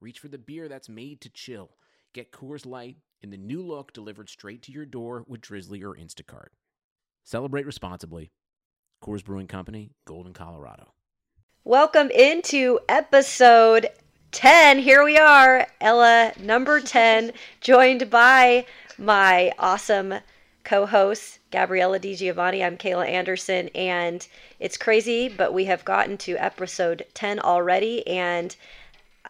reach for the beer that's made to chill. Get Coors Light in the new look delivered straight to your door with Drizly or Instacart. Celebrate responsibly. Coors Brewing Company, Golden, Colorado. Welcome into episode 10. Here we are, Ella, number 10, joined by my awesome co host, Gabriella DiGiovanni. I'm Kayla Anderson, and it's crazy, but we have gotten to episode 10 already, and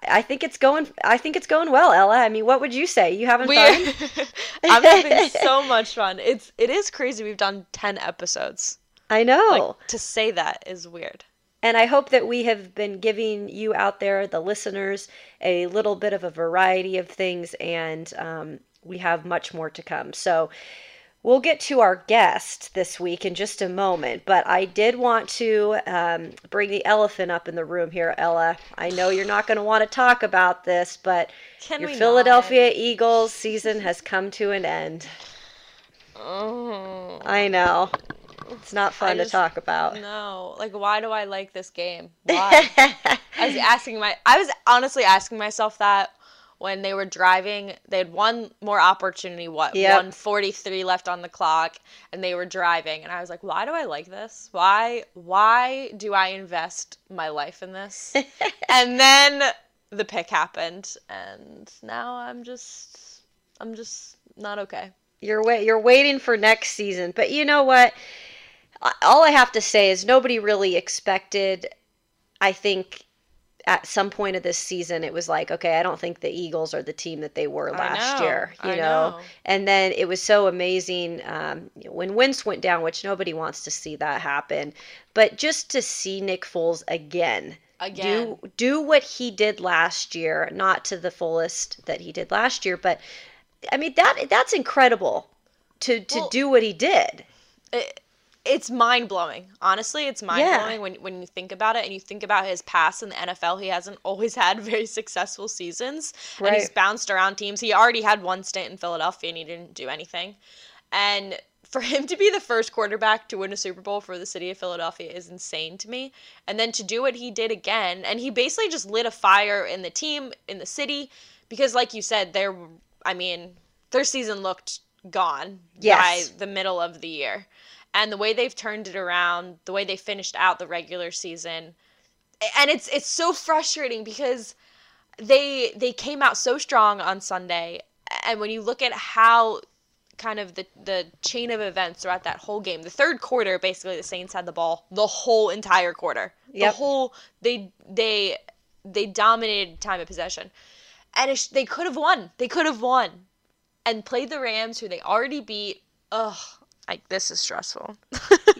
I think it's going. I think it's going well, Ella. I mean, what would you say? You having fun? I'm having so much fun. It's it is crazy. We've done ten episodes. I know. Like, to say that is weird. And I hope that we have been giving you out there, the listeners, a little bit of a variety of things, and um, we have much more to come. So We'll get to our guest this week in just a moment, but I did want to um, bring the elephant up in the room here, Ella. I know you're not going to want to talk about this, but Can your Philadelphia not? Eagles season has come to an end. Oh. I know. It's not fun just- to talk about. No, like why do I like this game? Why? I was asking my I was honestly asking myself that when they were driving. They had one more opportunity, what, Yep. 143 left on the clock, and they were driving and I was like, "Why do I like this? Why why do I invest my life in this?" and then the pick happened and now I'm just I'm just not okay. you're wait you're waiting for next season but you know what all i have to say is nobody really expected i think at some point of this season it was like okay i don't think the eagles are the team that they were last know, year you know? know. and then it was so amazing um, when Wentz went down which nobody wants to see that happen but just to see nick foles again Again. do do what he did last year not to the fullest that he did last year but i mean that that's incredible to to Well- do what he did it, it's mind blowing. Honestly, it's mind blowing when when you think about it and you think about his past in the NFL. He hasn't always had very successful seasons, and he's bounced around teams. He already had one stint in Philadelphia and he didn't do anything. And for him to be the first quarterback to win a Super Bowl for the city of Philadelphia is insane to me. And then to do what he did again, and he basically just lit a fire in the team, in the city, because like you said, there, I mean, their season looked gone Yes. by the middle of the year. And the way they've turned it around, the way they finished out the regular season, and it's it's so frustrating because they they came out so strong on Sunday, and when you look at how kind of the the chain of events throughout that whole game, the third quarter, basically the Saints had the ball the whole entire quarter. Yep. The whole they they they dominated time of possession, and it, they could have won. They could have won, and played the Rams, who they already beat. Ugh, like this is stressful.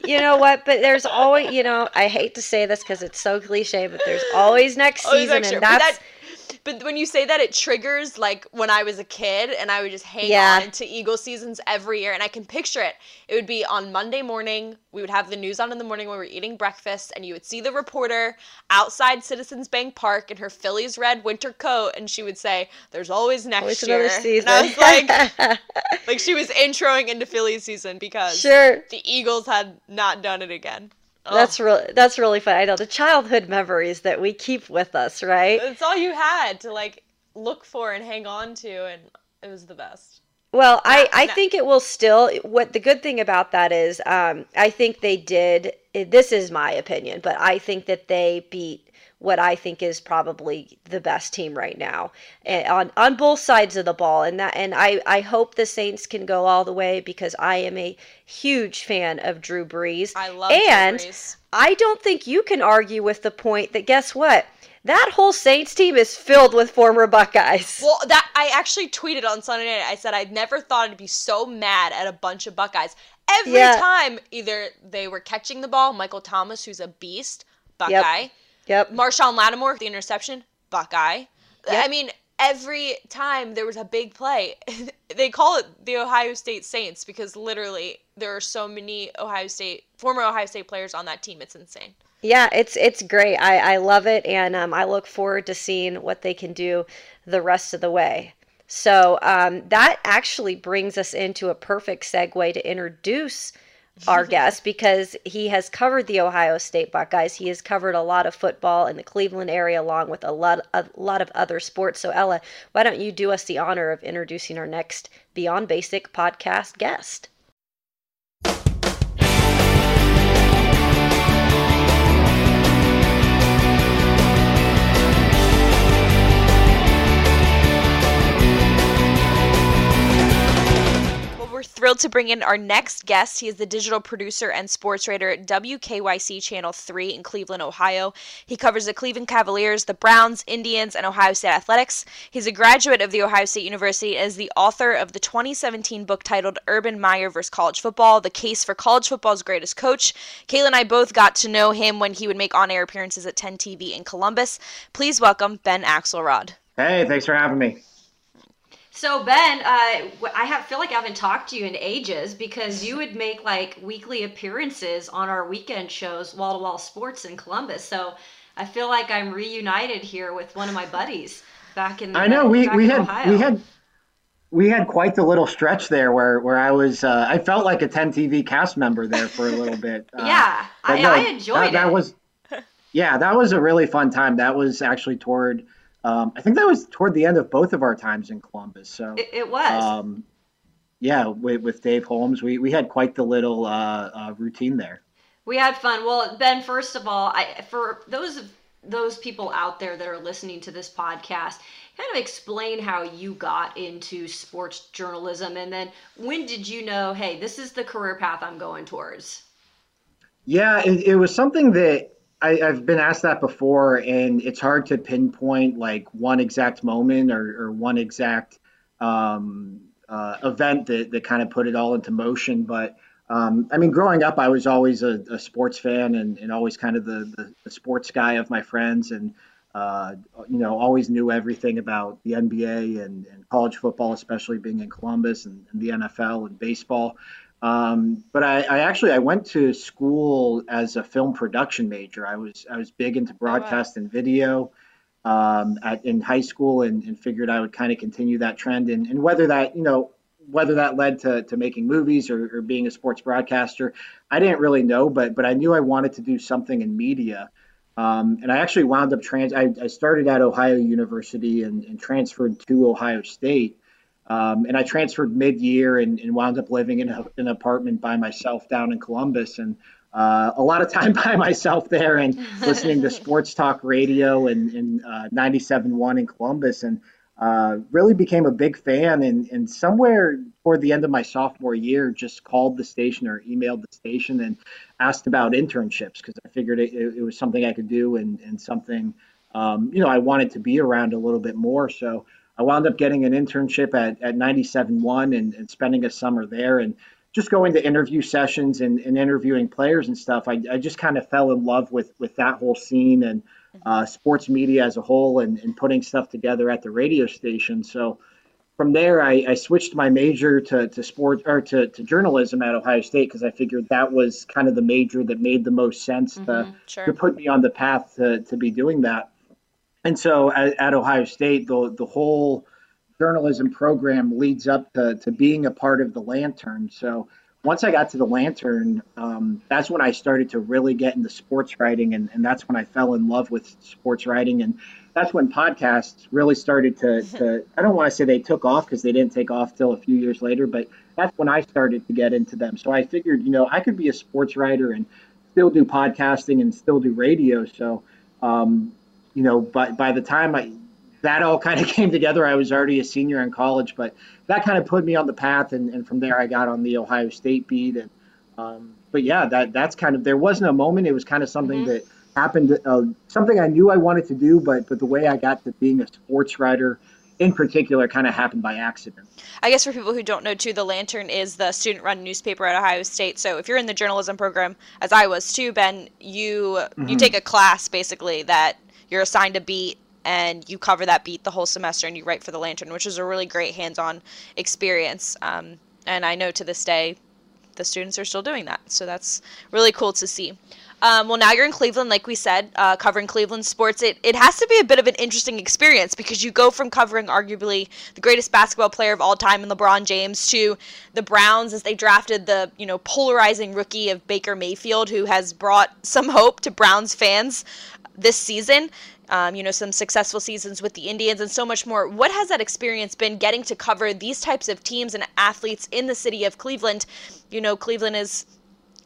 you know what but there's always you know i hate to say this because it's so cliche but there's always next Always season extra. and that's that- But when you say that, it triggers like when I was a kid and I would just hang Yeah. on to Eagle seasons every year, and I can picture it. It would be on Monday morning. We would have the news on in the morning when we were eating breakfast, and you would see the reporter outside Citizens Bank Park in her Phillies red winter coat, and she would say, "There's always next always year." another season And I was like, like she was introing into Phillies season because sure the Eagles had not done it again. Ugh. that's really that's really fun i know the childhood memories that we keep with us right It's all you had to like look for and hang on to, and it was the best. Well, I, I think it will still. What the good thing about that is, um, I think they did. This is my opinion, but I think that they beat what I think is probably the best team right now eh, on on both sides of the ball, and that and I I hope the Saints can go all the way because I am a huge fan of Drew Brees. I love Drew and Brees. I don't think you can argue with the point that guess what. That whole Saints team is filled with former Buckeyes. Well, that I actually tweeted on Sunday night. I said I'd never thought I'd be so mad at a bunch of Buckeyes. Every Yeah. time, either they were catching the ball, Michael Thomas, who's a beast, Buckeye. Yep. Marshon Lattimore, the interception, Buckeye. Yep. I mean, every time there was a big play, they call it the Ohio State Saints because literally there are so many Ohio State former Ohio State players on that team. It's insane. Yeah, it's it's great. I, I love it, and um, I look forward to seeing what they can do the rest of the way. So um, that actually brings us into a perfect segue to introduce our guest because he has covered the Ohio State Buckeyes. He has covered a lot of football in the Cleveland area, along with a lot a lot of other sports. So Ella, why don't you do us the honor of introducing our next Beyond Basic podcast guest? We're thrilled to bring in our next guest. He is the digital producer and sports writer at WKYC Channel 3 in Cleveland, Ohio. He covers the Cleveland Cavaliers, the Browns, Indians, and Ohio State athletics. He's a graduate of The Ohio State University and is the author of the 2017 book titled Urban Meyer vs. College Football The Case for College Football's Greatest Coach. Kayla and I both got to know him when he would make on air appearances at 10 TV in Columbus. Please welcome Ben Axelrod. Hey, thanks for having me. So Ben, uh, I have, feel like I haven't talked to you in ages because you would make like weekly appearances on our weekend shows, Wall to Wall Sports in Columbus. So I feel like I'm reunited here with one of my buddies back in. I know we we had Ohio. we had we had quite the little stretch there where where I was uh, I felt like a 10 TV cast member there for a little bit. Uh, yeah, I, no, I enjoyed that, it. That was yeah, that was a really fun time. That was actually toward um, I think that was toward the end of both of our times in Columbus. So it, it was. Um, yeah, with, with, Dave Holmes, we, we had quite the little uh, uh, routine there. We had fun. Well, Ben, first of all, I, for those of those people out there that are listening to this podcast, kind of explain how you got into sports journalism, and then when did you know, hey, this is the career path I'm going towards? Yeah, it, it was something that I, have been asked that before, and it's hard to pinpoint like one exact moment or, or one exact um, uh, event that, that kind of put it all into motion. But um, I mean, growing up, I was always a, a sports fan and, and always kind of the, the, the, sports guy of my friends, and uh, you know, always knew everything about the NBA and, and college football, especially being in Columbus and, and the NFL and baseball. Um, but I, I, actually I went to school as a film production major. I was I was big into broadcast oh, wow. and video um, at, in high school, and, and figured I would kind of continue that trend. And, and, whether that you know whether that led to, to making movies or, or, being a sports broadcaster, I didn't really know. But but I knew I wanted to do something in media. Um, and I actually wound up trans. I, I started at Ohio University and, and transferred to Ohio State. Um, and I transferred mid-year and, and wound up living in a, an apartment by myself down in Columbus, and uh, a lot of time by myself there and listening to sports talk radio and, and uh, 97.1 in Columbus, and uh, really became a big fan. And, and somewhere toward the end of my sophomore year, just called the station or emailed the station and asked about internships because I figured it, it, was something I could do and, and something um, you know I wanted to be around a little bit more. So I wound up getting an internship at, at 97.1 and, and spending a summer there and just going to interview sessions and, and interviewing players and stuff. I, I just kind of fell in love with, with that whole scene and uh, sports media as a whole and, and putting stuff together at the radio station. So from there, I, I switched my major to, to sports or to, to journalism at Ohio State because I figured that was kind of the major that made the most sense mm-hmm, to, sure. to put me on the path to, to be doing that. And so at, at, Ohio State, the, the whole journalism program leads up to, to being a part of the Lantern. So once I got to the Lantern, um, that's when I started to really get into sports writing. And, and that's when I fell in love with sports writing. And that's when podcasts really started to, to I don't want to say they took off because they didn't take off till a few years later, but that's when I started to get into them. So I figured, you know, I could be a sports writer and still do podcasting and still do radio. So, um, you know, by by the time I that all kind of came together, I was already a senior in college. But that kind of put me on the path, and, and from there I got on the Ohio State beat. And um, but yeah, that that's kind of there wasn't a moment. It was kind of something mm-hmm. that happened, uh, something I knew I wanted to do, but but the way I got to being a sports writer in particular kind of happened by accident. I guess for people who don't know too, the Lantern is the student run newspaper at Ohio State. So if you're in the journalism program, as I was too, Ben, you mm-hmm. you take a class basically that you're assigned a beat and you cover that beat the whole semester and you write for the Lantern, which is a really great hands-on experience. Um, and I know to this day, the students are still doing that, so that's really cool to see. Um, well, now you're in Cleveland, like we said, uh, covering Cleveland sports. It, it has to be a bit of an interesting experience because you go from covering arguably the greatest basketball player of all time in LeBron James to the Browns as they drafted the you know polarizing rookie of Baker Mayfield, who has brought some hope to Browns fans this season. Um, you know, some successful seasons with the Indians and so much more. What has that experience been getting to cover these types of teams and athletes in the city of Cleveland? You know, Cleveland is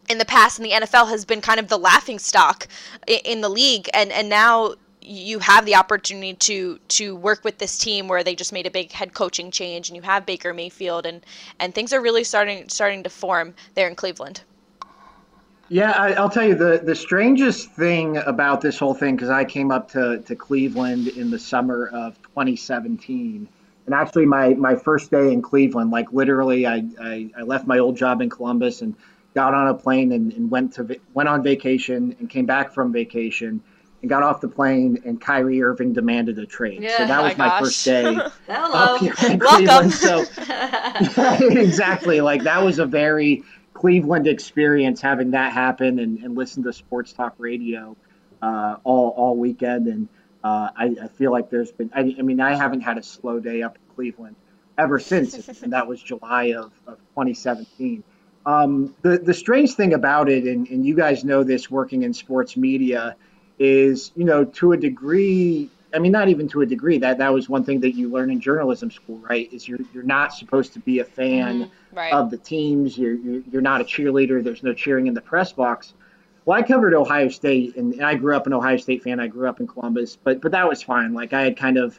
in the past in the NFL has been kind of the laughing stock in the league and and now you have the opportunity to to work with this team where they just made a big head coaching change and you have Baker Mayfield and and things are really starting starting to form there in Cleveland. Yeah, I, will tell you the the strangest thing about this whole thing because I came up to to Cleveland in the summer of 2017, and actually my my first day in Cleveland, like literally, I I, I left my old job in Columbus and got on a plane and, and went to went on vacation and came back from vacation and got off the plane and Kyrie Irving demanded a trade. Yeah, so that was my, my first day up here in Cleveland. So exactly, like that was a very Cleveland experience having that happen and, and listen to sports talk radio uh, all all weekend. And uh, I, I, feel like there's been I, I, mean I haven't had a slow day up in Cleveland ever since, and that was July of, of 2017. Um, the the strange thing about it, and, and you guys know this working in sports media, is you know to a degree. I mean, not even to a degree. That that was one thing that you learn in journalism school, right? Is you're you're not supposed to be a fan mm-hmm. right. of the teams. You're, you're you're not a cheerleader. There's no cheering in the press box. Well, I covered Ohio State, and, and I grew up an Ohio State fan. I grew up in Columbus, but but that was fine. Like I had kind of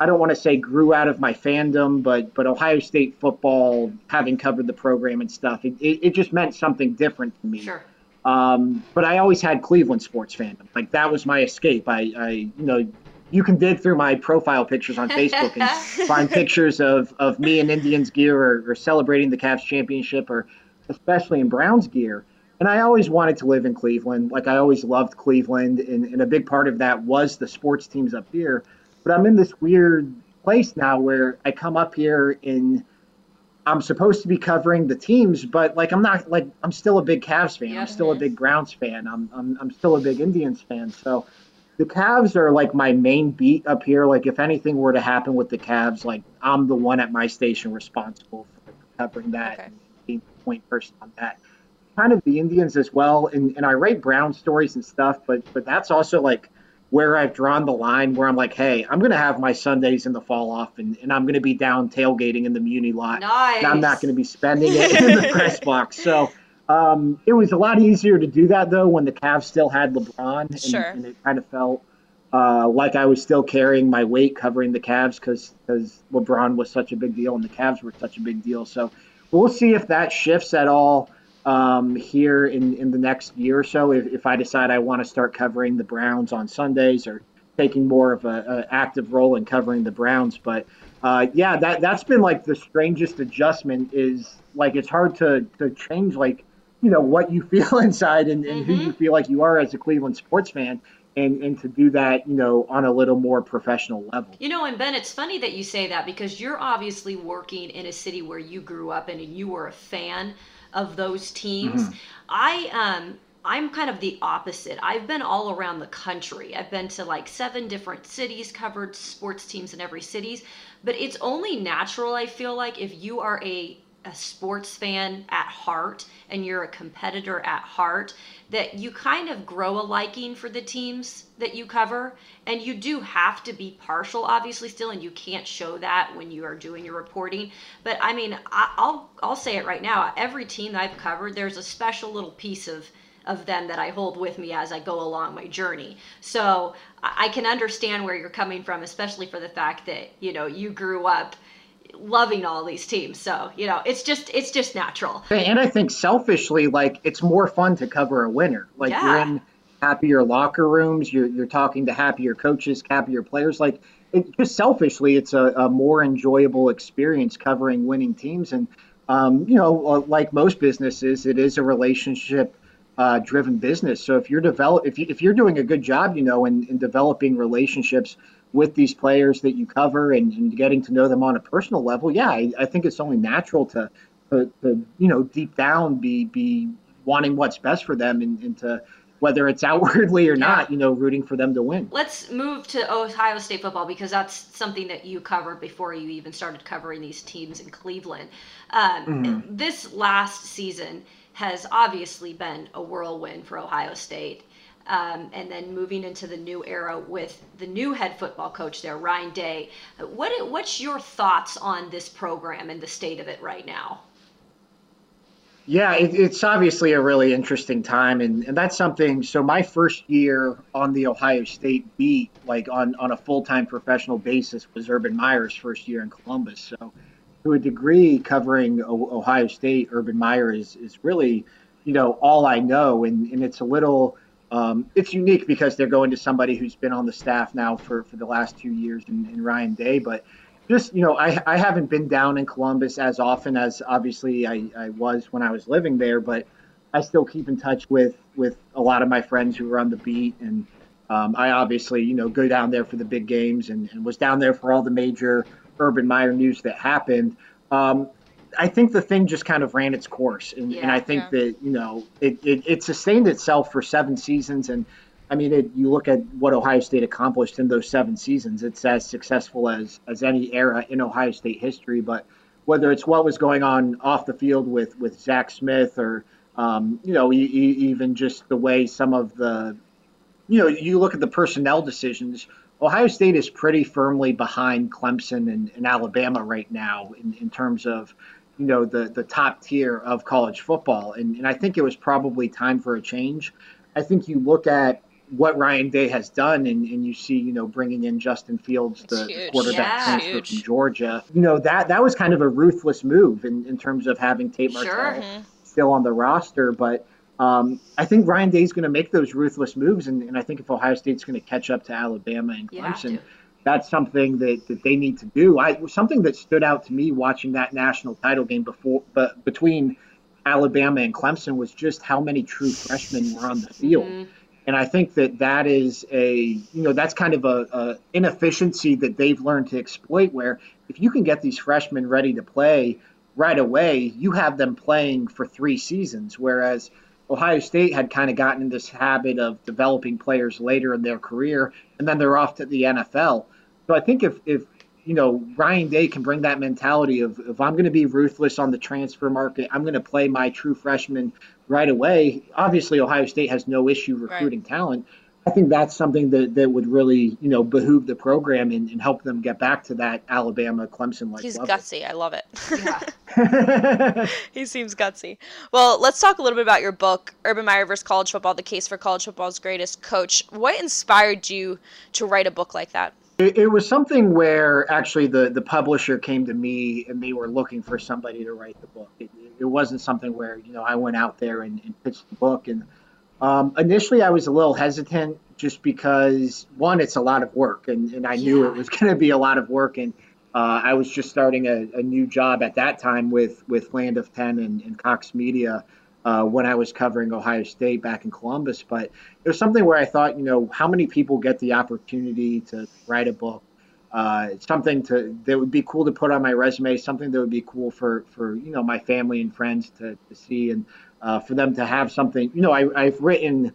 I don't want to say grew out of my fandom, but but Ohio State football, having covered the program and stuff, it, it, it just meant something different to me. Sure. Um, but I always had Cleveland sports fandom. Like that was my escape. I, I you know, you can dig through my profile pictures on Facebook and find pictures of, of me in Indians gear or, or celebrating the Cavs championship or especially in Browns gear. And I always wanted to live in Cleveland. Like I always loved Cleveland. And, and a big part of that was the sports teams up here but I'm in this weird place now where I come up here and I'm supposed to be covering the teams, but like I'm not like I'm still a big Cavs fan. I'm still a big Browns fan. I'm, I'm I'm still a big Indians fan. So the Cavs are like my main beat up here. Like if anything were to happen with the Cavs, like I'm the one at my station responsible for covering that okay. and being the point person on that. Kind of the Indians as well, and and I write Brown stories and stuff, but but that's also like where I've drawn the line where I'm like, hey, I'm going to have my Sundays in the fall off and, and I'm going to be down tailgating in the Muni lot. Nice. And I'm not going to be spending it in the press box. So um, it was a lot easier to do that, though, when the Cavs still had LeBron. And, sure. and it kind of felt uh, like I was still carrying my weight covering the Cavs because because LeBron was such a big deal and the Cavs were such a big deal. So we'll see if that shifts at all um, here in, in the next year or so if, if I decide I want to start covering the Browns on Sundays or taking more of a, a active role in covering the Browns. But uh, yeah, that that's been like the strangest adjustment. Is like it's hard to to change like you know what you feel inside and, and mm-hmm. who you feel like you are as a Cleveland sports fan. And, and to do that, you know, on a little more professional level. You know, and Ben, it's funny that you say that because you're obviously working in a city where you grew up in and you were a fan of those teams. Mm-hmm. I um I'm kind of the opposite. I've been all around the country. I've been to like seven different cities, covered sports teams in every cities. But it's only natural, I feel like, if you are a a sports fan at heart and you're a competitor at heart that you kind of grow a liking for the teams that you cover. And you do have to be partial obviously still and you can't show that when you are doing your reporting. But i mean I, will i'll say it right now. Every team that i've covered there's a special little piece of of them that I hold with me as I go along my journey. So I can understand where you're coming from, especially for the fact that, you know, you grew up loving all these teams. So, you know, it's just it's just natural. And I think selfishly, like it's more fun to cover a winner. Like yeah. you're in happier locker rooms, you're you're talking to happier coaches, happier players. Like it, just selfishly, it's a, a more enjoyable experience covering winning teams. And um, you know, uh, like most businesses, it is a relationship uh, driven business. So if you're develop if you if you're doing a good job, you know, in, in developing relationships with these players that you cover and, and getting to know them on a personal level, yeah, I, I think it's only natural to, to, to, you know, deep down be be wanting what's best for them and, and to whether it's outwardly or not, you know, rooting for them to win. Let's move to Ohio State football because that's something that you covered before you even started covering these teams in Cleveland. Um, mm-hmm. This last season has obviously been a whirlwind for Ohio State. Um, and then moving into the new era with the new head football coach there, Ryan Day. What what's your thoughts on this program and the state of it right now? Yeah, it, it's obviously a really interesting time, and, and that's something. So my first year on the Ohio State beat, like on on a full time professional basis, was Urban Meyer's first year in Columbus. So to a degree, covering Ohio State, Urban Meyer is is really, you know, all I know, and and it's a little. Um, it's unique because they're going to somebody who's been on the staff now for, for the last two years in, in Ryan Day. But just you know I, I haven't been down in columbus as often as obviously I, I was when i was living there but i still keep in touch with with a lot of my friends who are on the beat and um, i obviously you know go down there for the big games and, and was down there for all the major urban meyer news that happened um, I think the thing just kind of ran its course, and, yeah, and I think yeah. that you know it, it, it sustained itself for seven seasons, and I mean, it, you look at what Ohio State accomplished in those seven seasons. It's as successful as as any era in Ohio State history. But whether it's what was going on off the field with with Zach Smith, or um, you know, e- even just the way some of the, you know, you look at the personnel decisions. Ohio State is pretty firmly behind Clemson and, and Alabama right now in, in terms of you know the the top tier of college football and, and I think it was probably time for a change. I think you look at what Ryan Day has done, and, and you see, you know, bringing in Justin Fields, the quarterback yeah. transfer from Georgia, you know, that that was kind of a ruthless move in, in terms of having Tate Martell sure. Mm-hmm. still on the roster. But um, I think Ryan Day's going to make those ruthless moves, and, and I think if Ohio State's going to catch up to Alabama and Clemson, that's something that, that they need to do. I something that stood out to me watching that national title game before, but between Alabama and Clemson was just how many true freshmen were on the field. Mm-hmm and I think that that is a, you know, that's kind of a, a, inefficiency that they've learned to exploit. Where if you can get these freshmen ready to play right away, you have them playing for three seasons. Whereas Ohio State had kind of gotten in this habit of developing players later in their career, and then they're off to the NFL. So I think if if you know Ryan Day can bring that mentality of if I'm going to be ruthless on the transfer market, I'm going to play my true freshman right away. Obviously, Ohio State has no issue recruiting right. talent. I think that's something that, that would really, you know, behoove the program and, and help them get back to that Alabama Clemson like He's level. gutsy. I love it. Yeah. he seems gutsy. Well, let's talk a little bit about your book, Urban Meyer vs. College Football: The Case for College Football's Greatest Coach. What inspired you to write a book like that? It, it was something where actually the the publisher came to me and they were looking for somebody to write the book. It, it wasn't something where you know I went out there and, and pitched the book. And um, initially, I was a little hesitant just because one, it's a lot of work, and, and I yeah. knew it was going to be a lot of work, and uh, I was just starting a, a, new job at that time with with Land of Ten and, and Cox Media. Uh, when I was covering Ohio State back in Columbus, but it was something where I thought, you know, how many people get the opportunity to write a book uh, something to that would be cool to put on my resume, something that would be cool for for you know my family and friends to, to see, and uh, for them to have something. You know, I, I've written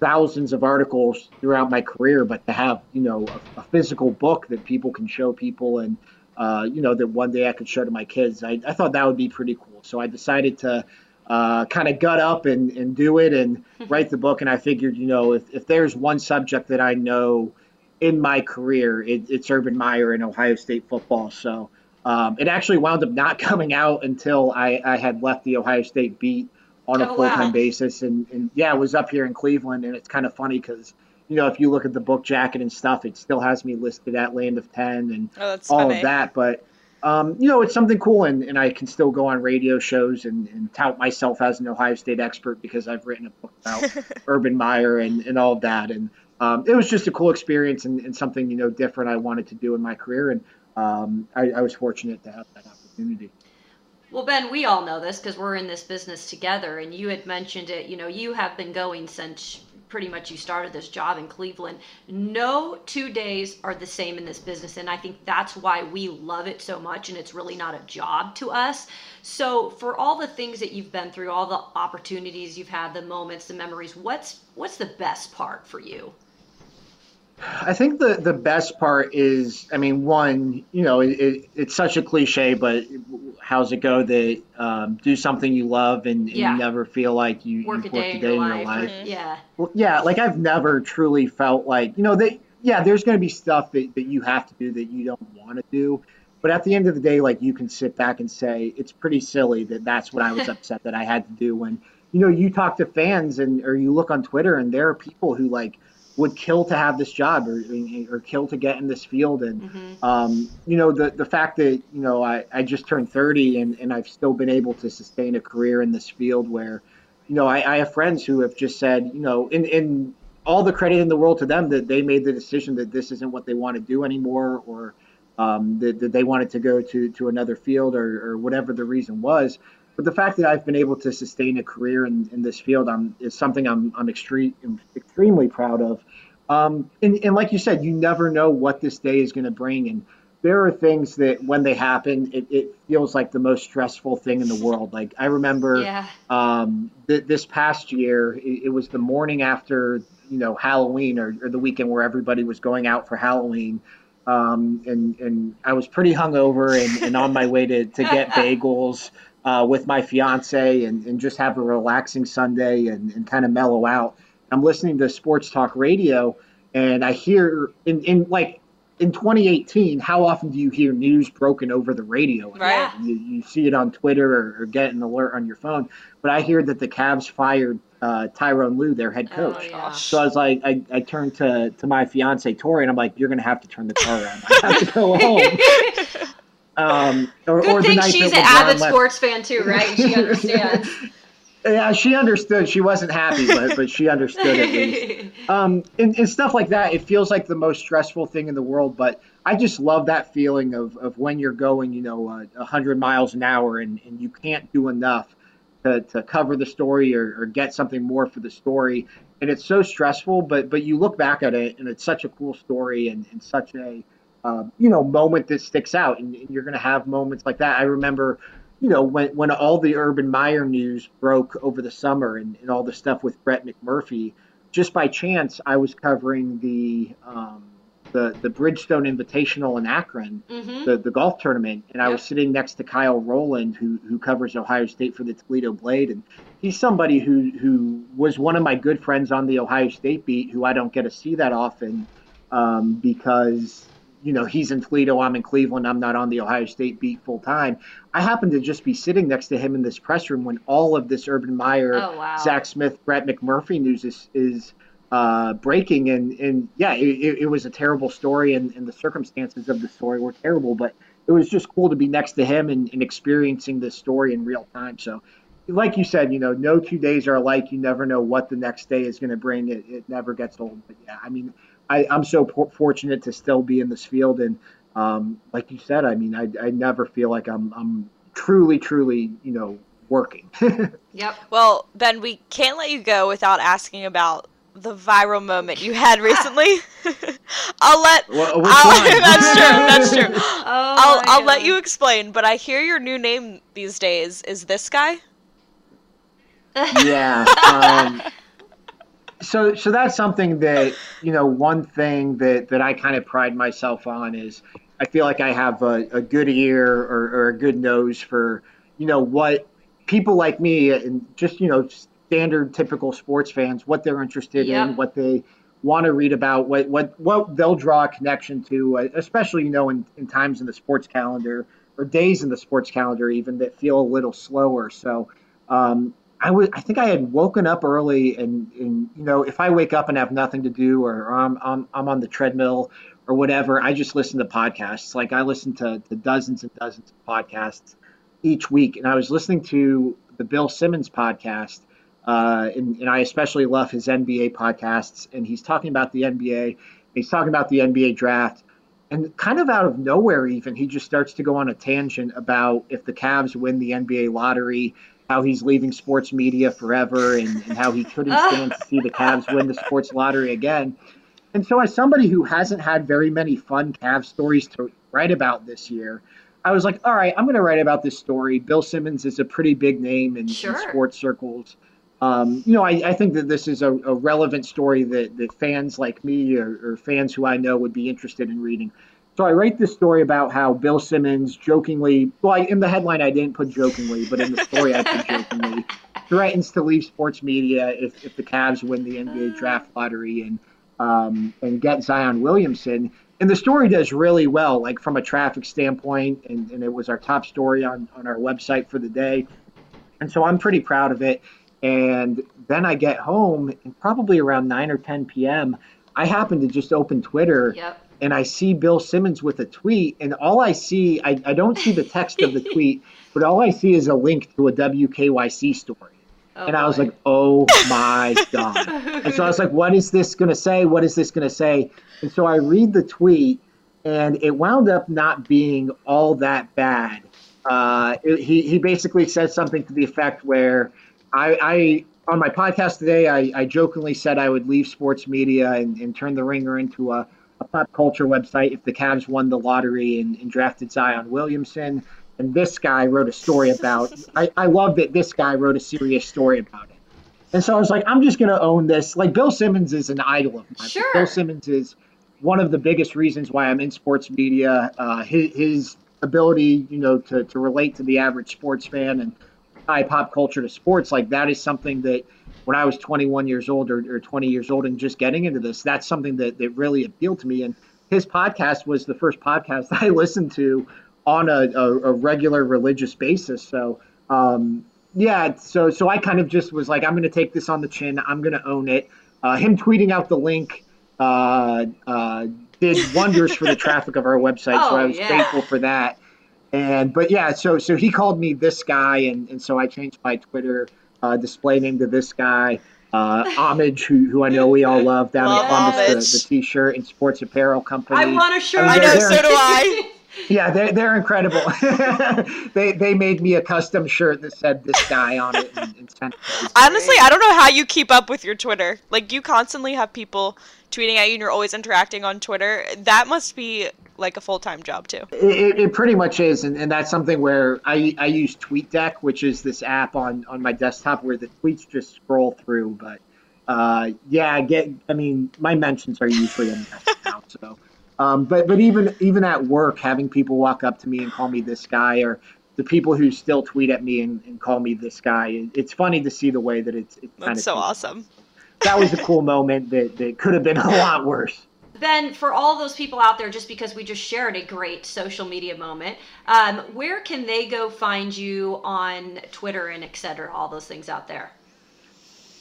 thousands of articles throughout my career, but to have you know a, a physical book that people can show people and uh, you know that one day I could show to my kids, I, I thought that would be pretty cool. So I decided to. Uh, kind of gut up and, and do it and write the book. And I figured, you know, if, if there's one subject that I know in my career, it, it's Urban Meyer and Ohio State football. So um, it actually wound up not coming out until I, I had left the Ohio State beat on a oh, full time wow. basis. And, and yeah, it was up here in Cleveland. And it's kind of funny because, you know, if you look at the book jacket and stuff, it still has me listed at Land of 10 and oh, all funny. of that. But, um, you know, it's something cool. And, and I can still go on radio shows and, and tout myself as an Ohio State expert because I've written a book about Urban Meyer and, and all of that. And, um, it was just a cool experience and, and, something you know different I wanted to do in my career, and um, I, I, was fortunate to have that opportunity. Well, Ben, we all know this because we're in this business together, and you had mentioned it. You know, you have been going since pretty much you started this job in Cleveland. No two days are the same in this business. And I think that's why we love it so much. And it's really not a job to us. So for all the things that you've been through, all the opportunities you've had, the moments, the memories, what's what's the best part for you? I think the the best part is, I mean, one, you know, it, it, it's such a cliche, but how's it go that um, do something you love and, and Yeah. you never feel like you Work you've a day worked in your life. or- Mhm. Yeah. Well, yeah, like I've never truly felt like, you know, that, yeah, there's going to be stuff that, that you have to do that you don't want to do. But at the end of the day, like you can sit back and say, it's pretty silly that that's what I was upset that I had to do when, you know, you talk to fans and, or you look on Twitter and there are people who like would kill to have this job or, or kill to get in this field. And, hmm um, you know, the, the fact that, you know, I, I just turned 30 and, and I've still been able to sustain a career in this field where, you know, I, I have friends who have just said, you know, in, in all the credit in the world to them that they made the decision that this isn't what they want to do anymore or um, that, that they wanted to go to, to another field or, or whatever the reason was. But the fact that I've been able to sustain a career in, in this field um, is something I'm, I'm extreme, extremely proud of. Um, and, and like you said, you never know what this day is going to bring. And there are things that when they happen, it, it feels like the most stressful thing in the world. Like I remember Yeah. um, th- this past year, it, it was the morning after you know Halloween or, or the weekend where everybody was going out for Halloween, um, and and I was pretty hungover and, and on my way to to get bagels uh, with my fiance and, and just have a relaxing Sunday and, and kind of mellow out. I'm listening to sports talk radio, and I hear in, in like in 2018, how often do you hear news broken over the radio? Right. You, you see it on Twitter or, or get an alert on your phone. But I hear that the Cavs fired uh, Tyronn Lue, their head coach. Oh, yeah. Gosh. So I was like, I, I turned to, to my fiance Tori, and I'm like, you're gonna have to turn the car on. I have to go home. Um, or, or Good the thing she's an avid left- sports fan too, right? She understands. yeah, she understood. She wasn't happy, but but she understood at least. Um, and, and stuff like that. It feels like the most stressful thing in the world, but I just love that feeling of, of when you're going, you know, uh, a hundred miles an hour and, and you can't do enough to, to cover the story or, or get something more for the story. And it's so stressful, but but you look back at it and it's such a cool story and, and such a um, you know moment that sticks out. And, and you're going to have moments like that. I remember you know, when, when all the Urban Meyer news broke over the summer and, and all the stuff with Brett McMurphy, just by chance, I was covering the um, the the Bridgestone Invitational in Akron, hmm the, the golf tournament, and I was sitting next to Kyle Rowland, who who covers Ohio State for the Toledo Blade, and he's somebody who who was one of my good friends on the Ohio State beat, who I don't get to see that often, um, because you know he's in Toledo, I'm in Cleveland, I'm not on the Ohio State beat full time. I happened to just be sitting next to him in this press room when all of this Urban Meyer, Oh wow. Zach Smith, Brett McMurphy news is is uh, breaking, and and yeah, it, it, was a terrible story, and, and the circumstances of the story were terrible, but it was just cool to be next to him and, and experiencing this story in real time. So, like you said, you know, no two days are alike. You never know what the next day is going to bring. It, it never gets old. But yeah, I mean, I, I'm so por- fortunate to still be in this field, and um, like you said, I mean, I, I never feel like I'm I'm truly, truly, you know, working. Yep. Well, Ben, we can't let you go without asking about the viral moment you had recently. I'll let. Wha- which I'll, that's true. That's true. Oh, I'll I'll let you explain, but I hear your new name these days is this guy. Yeah. Um, so so that's something that you know one thing that that I kind of pride myself on is I feel like I have a, a good ear or, or a good nose for you know what people like me and just you know standard typical sports fans what they're interested Yep. in what they want to read about what what what they'll draw a connection to uh, especially you know in, in times in the sports calendar or days in the sports calendar even that feel a little slower so um, I was I think I had woken up early and, and you know if I wake up and have nothing to do or I'm I'm, I'm on the treadmill or whatever I just listen to podcasts. Like I listen to, to dozens and dozens of podcasts each week. And I was listening to the Bill Simmons podcast uh, and, and I especially love his NBA podcasts. And he's talking about the NBA he's talking about the NBA draft. And kind of out of nowhere even he just starts to go on a tangent about if the Cavs win the NBA lottery how he's leaving sports media forever and, and how he couldn't stand to see the Cavs win the sports lottery again. And so, as somebody who hasn't had very many fun Cavs stories to write about this year, I was like, all right, I'm going to write about this story. Bill Simmons is a pretty big name in, Sure. in sports circles. Um, you know, I, I think that this is a, a relevant story that, that fans like me or, or fans who I know would be interested in reading. So I write this story about how Bill Simmons jokingly, well, I, in the headline I didn't put jokingly, but in the story I put jokingly, threatens to leave sports media if, if the Cavs win the NBA draft lottery and um, and get Zion Williamson. And the story does really well, like from a traffic standpoint, and, and it was our top story on, on our website for the day. And so I'm pretty proud of it. And then I get home, and probably around 9 or 10 p.m., I happen to just open Twitter Yep. And I see Bill Simmons with a tweet, and all I see, I, I don't see the text of the tweet, but all I see is a link to a WKYC story. Oh, and I was boy. like, oh my God. and so I was like, what is this going to say? What is this going to say? And so I read the tweet, and it wound up not being all that bad. Uh, it- he, he basically said something to the effect where I, I on my podcast today, I, I jokingly said I would leave sports media and, and turn the ringer into a, a pop culture website if the Cavs won the lottery and, and drafted Zion Williamson. And this guy wrote a story about. I, I love that this guy wrote a serious story about it. And so I was like, I'm just going to own this. Like Bill Simmons is an idol of mine. Sure. Bill Simmons is one of the biggest reasons why I'm in sports media. Uh, his, his ability, you know, to, to relate to the average sports fan and tie pop culture to sports, like that is something that when I was 21 years old or, or 20 years old and just getting into this, that's something that, that really appealed to me. And his podcast was the first podcast I listened to on a, a, a regular religious basis. So, um, yeah, so so I kind of just was like, I'm going to take this on the chin. I'm going to own it. Uh, him tweeting out the link uh, uh, did wonders for the traffic of our website, oh, so I was yeah. grateful for that. And but yeah, so so he called me this guy, and, and so I changed my Twitter uh, display name to this guy. Uh, Homage, who, who I know we all love down Love in Columbus, the, the T-shirt and sports apparel company. I want a shirt. I I know, so do I. Yeah, they're, they're incredible. they they made me a custom shirt that said this guy on it and, and sent it. Honestly, I don't know how you keep up with your Twitter. Like, you constantly have people tweeting at you and you're always interacting on Twitter. That must be like a full time job, too. It, it, pretty much is, and, and that's something where I, I use TweetDeck, which is this app on, on my desktop where the tweets just scroll through. But uh, yeah, I get. I mean, my mentions are usually a mess now. So, um, but but even even at work, having people walk up to me and call me this guy, or the people who still tweet at me and, and call me this guy, it's funny to see the way that it's. it's kind That's of so awesome. That was a cool moment that, that could have been a lot worse. Ben, for all those people out there, just because we just shared a great social media moment, um, where can they go find you on Twitter and et cetera, all those things out there?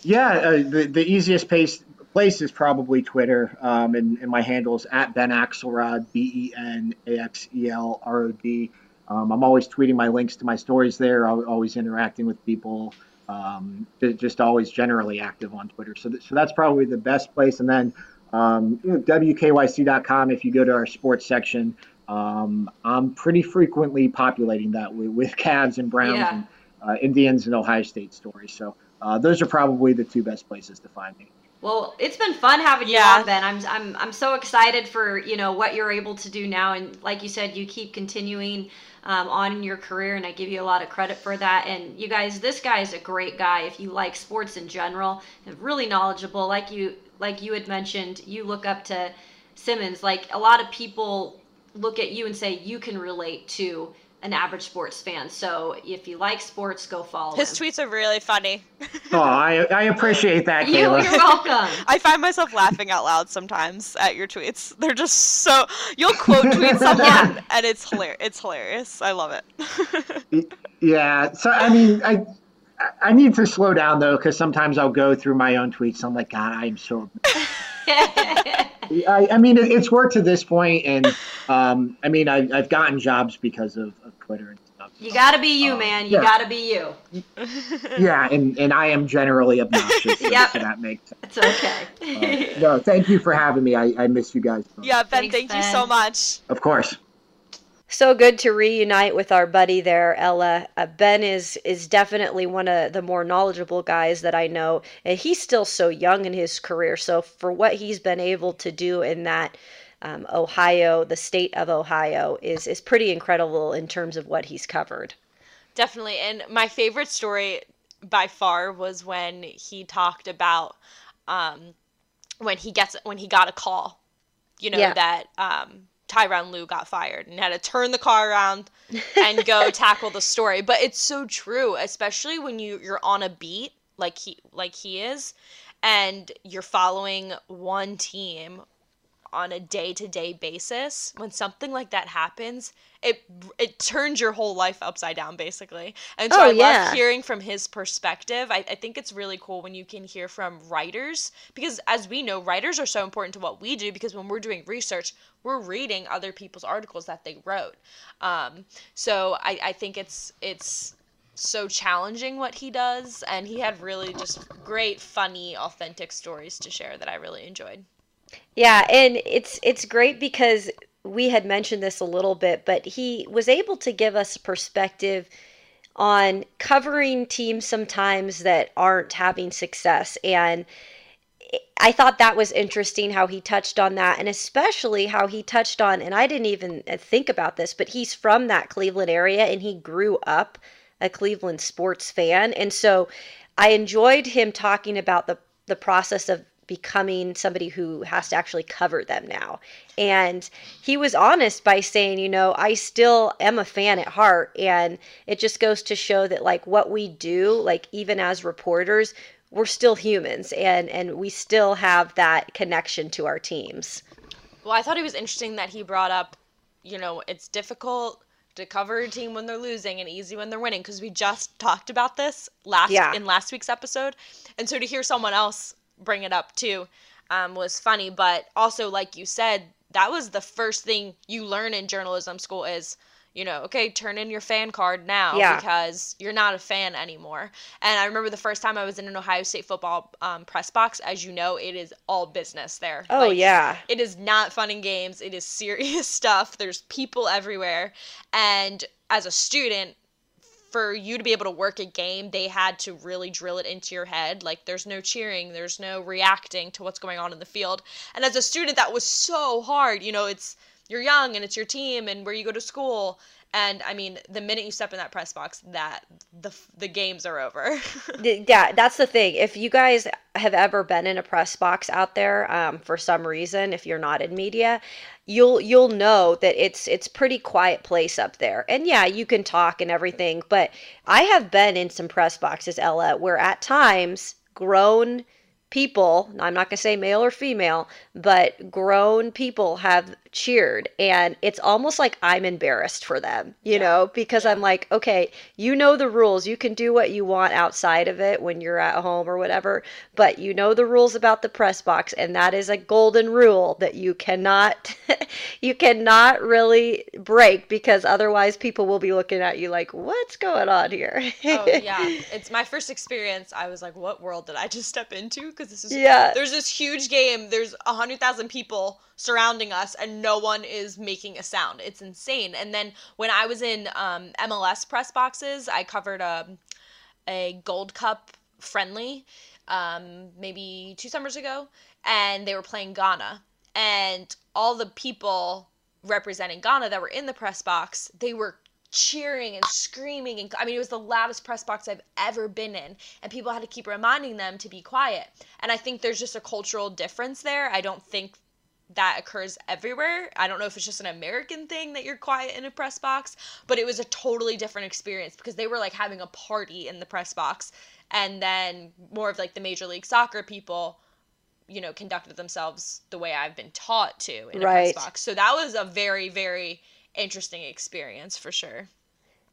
Yeah, uh, the the easiest place place is probably Twitter, um, and, and my handle is at Ben Axelrod, B E N A X E L R O D. Um, I'm always tweeting my links to my stories there. Always interacting with people. Um, just always generally active on Twitter. So, th- so that's probably the best place. And then um, you know, WKYC.com. If you go to our sports section, um, I'm pretty frequently populating that with, with Cavs and Browns Yeah. and uh, Indians and Ohio State stories. So uh, those are probably the two best places to find me. Well, it's been fun having you Yeah. on, Ben. I'm, I'm, I'm so excited for you know what you're able to do now, and like you said, you keep continuing um, on in your career, and I give you a lot of credit for that. And you guys, this guy is a great guy. If you like sports in general, really knowledgeable, like you like you had mentioned, you look up to Simmons. Like a lot of people look at you and say you can relate to an average sports fan. So if you like sports, go follow His him. tweets are really funny. Oh, I, I appreciate that, You, Kayla. you're welcome. I find myself laughing out loud sometimes at your tweets. They're just so you'll quote tweet someone Yeah. and it's hilarious. It's hilarious. I love it. Yeah. So I mean, I I need to slow down though, because sometimes I'll go through my own tweets. I'm like, God, I am so. I, I mean, it, it's worked to this point, and um, I mean, I, I've gotten jobs because of, of Twitter and stuff. You gotta be you, Um, man. You yeah. gotta be you. Yeah, and, and I am generally obnoxious. so- Yep. So that makes sense. It's okay. Uh, no, thank you for having me. I, I miss you guys. both. yeah, Ben, Thanks, thank you so much. Of course. So good to reunite with our buddy there, Ella. Uh, ben is is definitely one of the more knowledgeable guys that I know, and he's still so young in his career. So for what he's been able to do in that um, Ohio, the state of Ohio, is is pretty incredible in terms of what he's covered. Definitely, and my favorite story by far was when he talked about um, when he gets when he got a call, you know Yeah. that um, Tyronn Lue got fired and had to turn the car around and go tackle the story. But it's so true, especially when you you're on a beat like he like he is, and you're following one team on a day-to-day basis when something like that happens it it turns your whole life upside down basically. And so Oh, i yeah. love hearing from his perspective. I, I think it's really cool when you can hear from writers because as we know writers are so important to what we do because when we're doing research we're reading other people's articles that they wrote. Um, so I, I think it's it's so challenging what he does and he had really just great funny authentic stories to share that i really enjoyed Yeah, and it's it's great because we had mentioned this a little bit, but he was able to give us perspective on covering teams sometimes that aren't having success and I thought that was interesting how he touched on that, and especially how he touched on, and I didn't even uh, think about this, but he's from that Cleveland area and he grew up a Cleveland sports fan. And so I enjoyed him talking about the, the process of becoming somebody who has to actually cover them now. And he was honest by saying, you know, I still am a fan at heart. And it just goes to show that, like, what we do, like, even as reporters, we're still humans and and we still have that connection to our teams. Well, I thought it was interesting that he brought up, you know, it's difficult to cover a team when they're losing and easy when they're winning because we just talked about this last Yeah. in last week's episode, and so to hear someone else bring it up too um, was funny. But also, like you said, that was the first thing you learn in journalism school is. You know, okay, turn in your fan card now Yeah. because you're not a fan anymore. And I remember the first time I was in an Ohio State football um, press box. As you know, it is all business there. Oh Like, yeah. it is not fun and games. It is serious stuff. There's people everywhere. And as a student, for you to be able to work a game, they had to really drill it into your head. Like, there's no cheering, there's no reacting to what's going on in the field. And as a student, that was so hard. You know, it's you're young and it's your team and where you go to school. And I mean, the minute you step in that press box, that the the games are over. Yeah, that's the thing. If you guys have ever been in a press box out there, um, for some reason, if you're not in media, you'll you'll know that it's it's pretty quiet place up there. And yeah, you can talk and everything, but I have been in some press boxes, Ella, where at times grown people, I'm not going to say male or female, but grown people have cheered and it's almost like I'm embarrassed for them, you Yeah. know, because Yeah. I'm like, okay, you know the rules. You can do what you want outside of it when you're at home or whatever, but you know the rules about the press box and that is a golden rule that you cannot you cannot really break because otherwise people will be looking at you like, "What's going on here?" oh yeah, it's my first experience. I was like, "What world did I just step into?" Because this is Yeah. There's this huge game. There's a hundred thousand people surrounding us, and no one is making a sound. It's insane. And then when I was in um, MLS press boxes, I covered a a Gold Cup friendly, um, maybe two summers ago, and they were playing Ghana, and all the people representing Ghana that were in the press box, they were cheering and screaming and I mean it was the loudest press box I've ever been in and people had to keep reminding them to be quiet. And I think there's just a cultural difference there. I don't think that occurs everywhere. I don't know if it's just an American thing that you're quiet in a press box, but it was a totally different experience because they were like having a party in the press box and then more of like the major league soccer people you know conducted themselves the way I've been taught to in a press box. So that was a very very interesting experience for sure.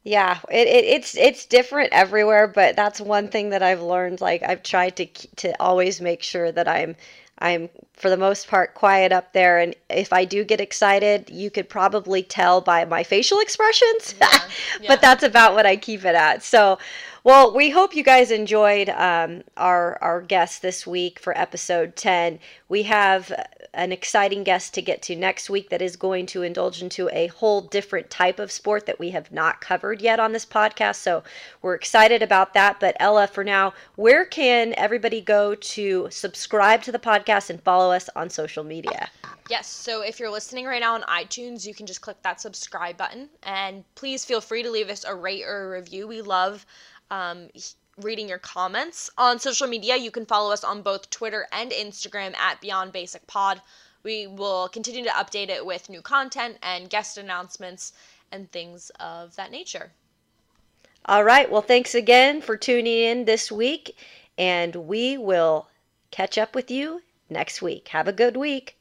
Yeah, it, it it's it's different everywhere, but that's one thing that I've learned. Like I've tried to to always make sure that I'm I'm for the most part, quiet up there. And if I do get excited, you could probably tell by my facial expressions. Yeah, yeah. but that's about what I keep it at. So, well, we hope you guys enjoyed um, our our guest this week for episode ten. We have an exciting guest to get to next week that is going to indulge into a whole different type of sport that we have not covered yet on this podcast. So we're excited about that. But Ella, for now, where can everybody go to subscribe to the podcast and follow us on social media? Yes, so if you're listening right now on iTunes, you can just click that subscribe button. And please feel free to leave us a rate or a review. We love um, reading your comments. On social media, you can follow us on both Twitter and Instagram at Beyond Basic Pod. We will continue to update it with new content and guest announcements and things of that nature. All right. Well, thanks again for tuning in this week, and we will catch up with you next week. Have a good week.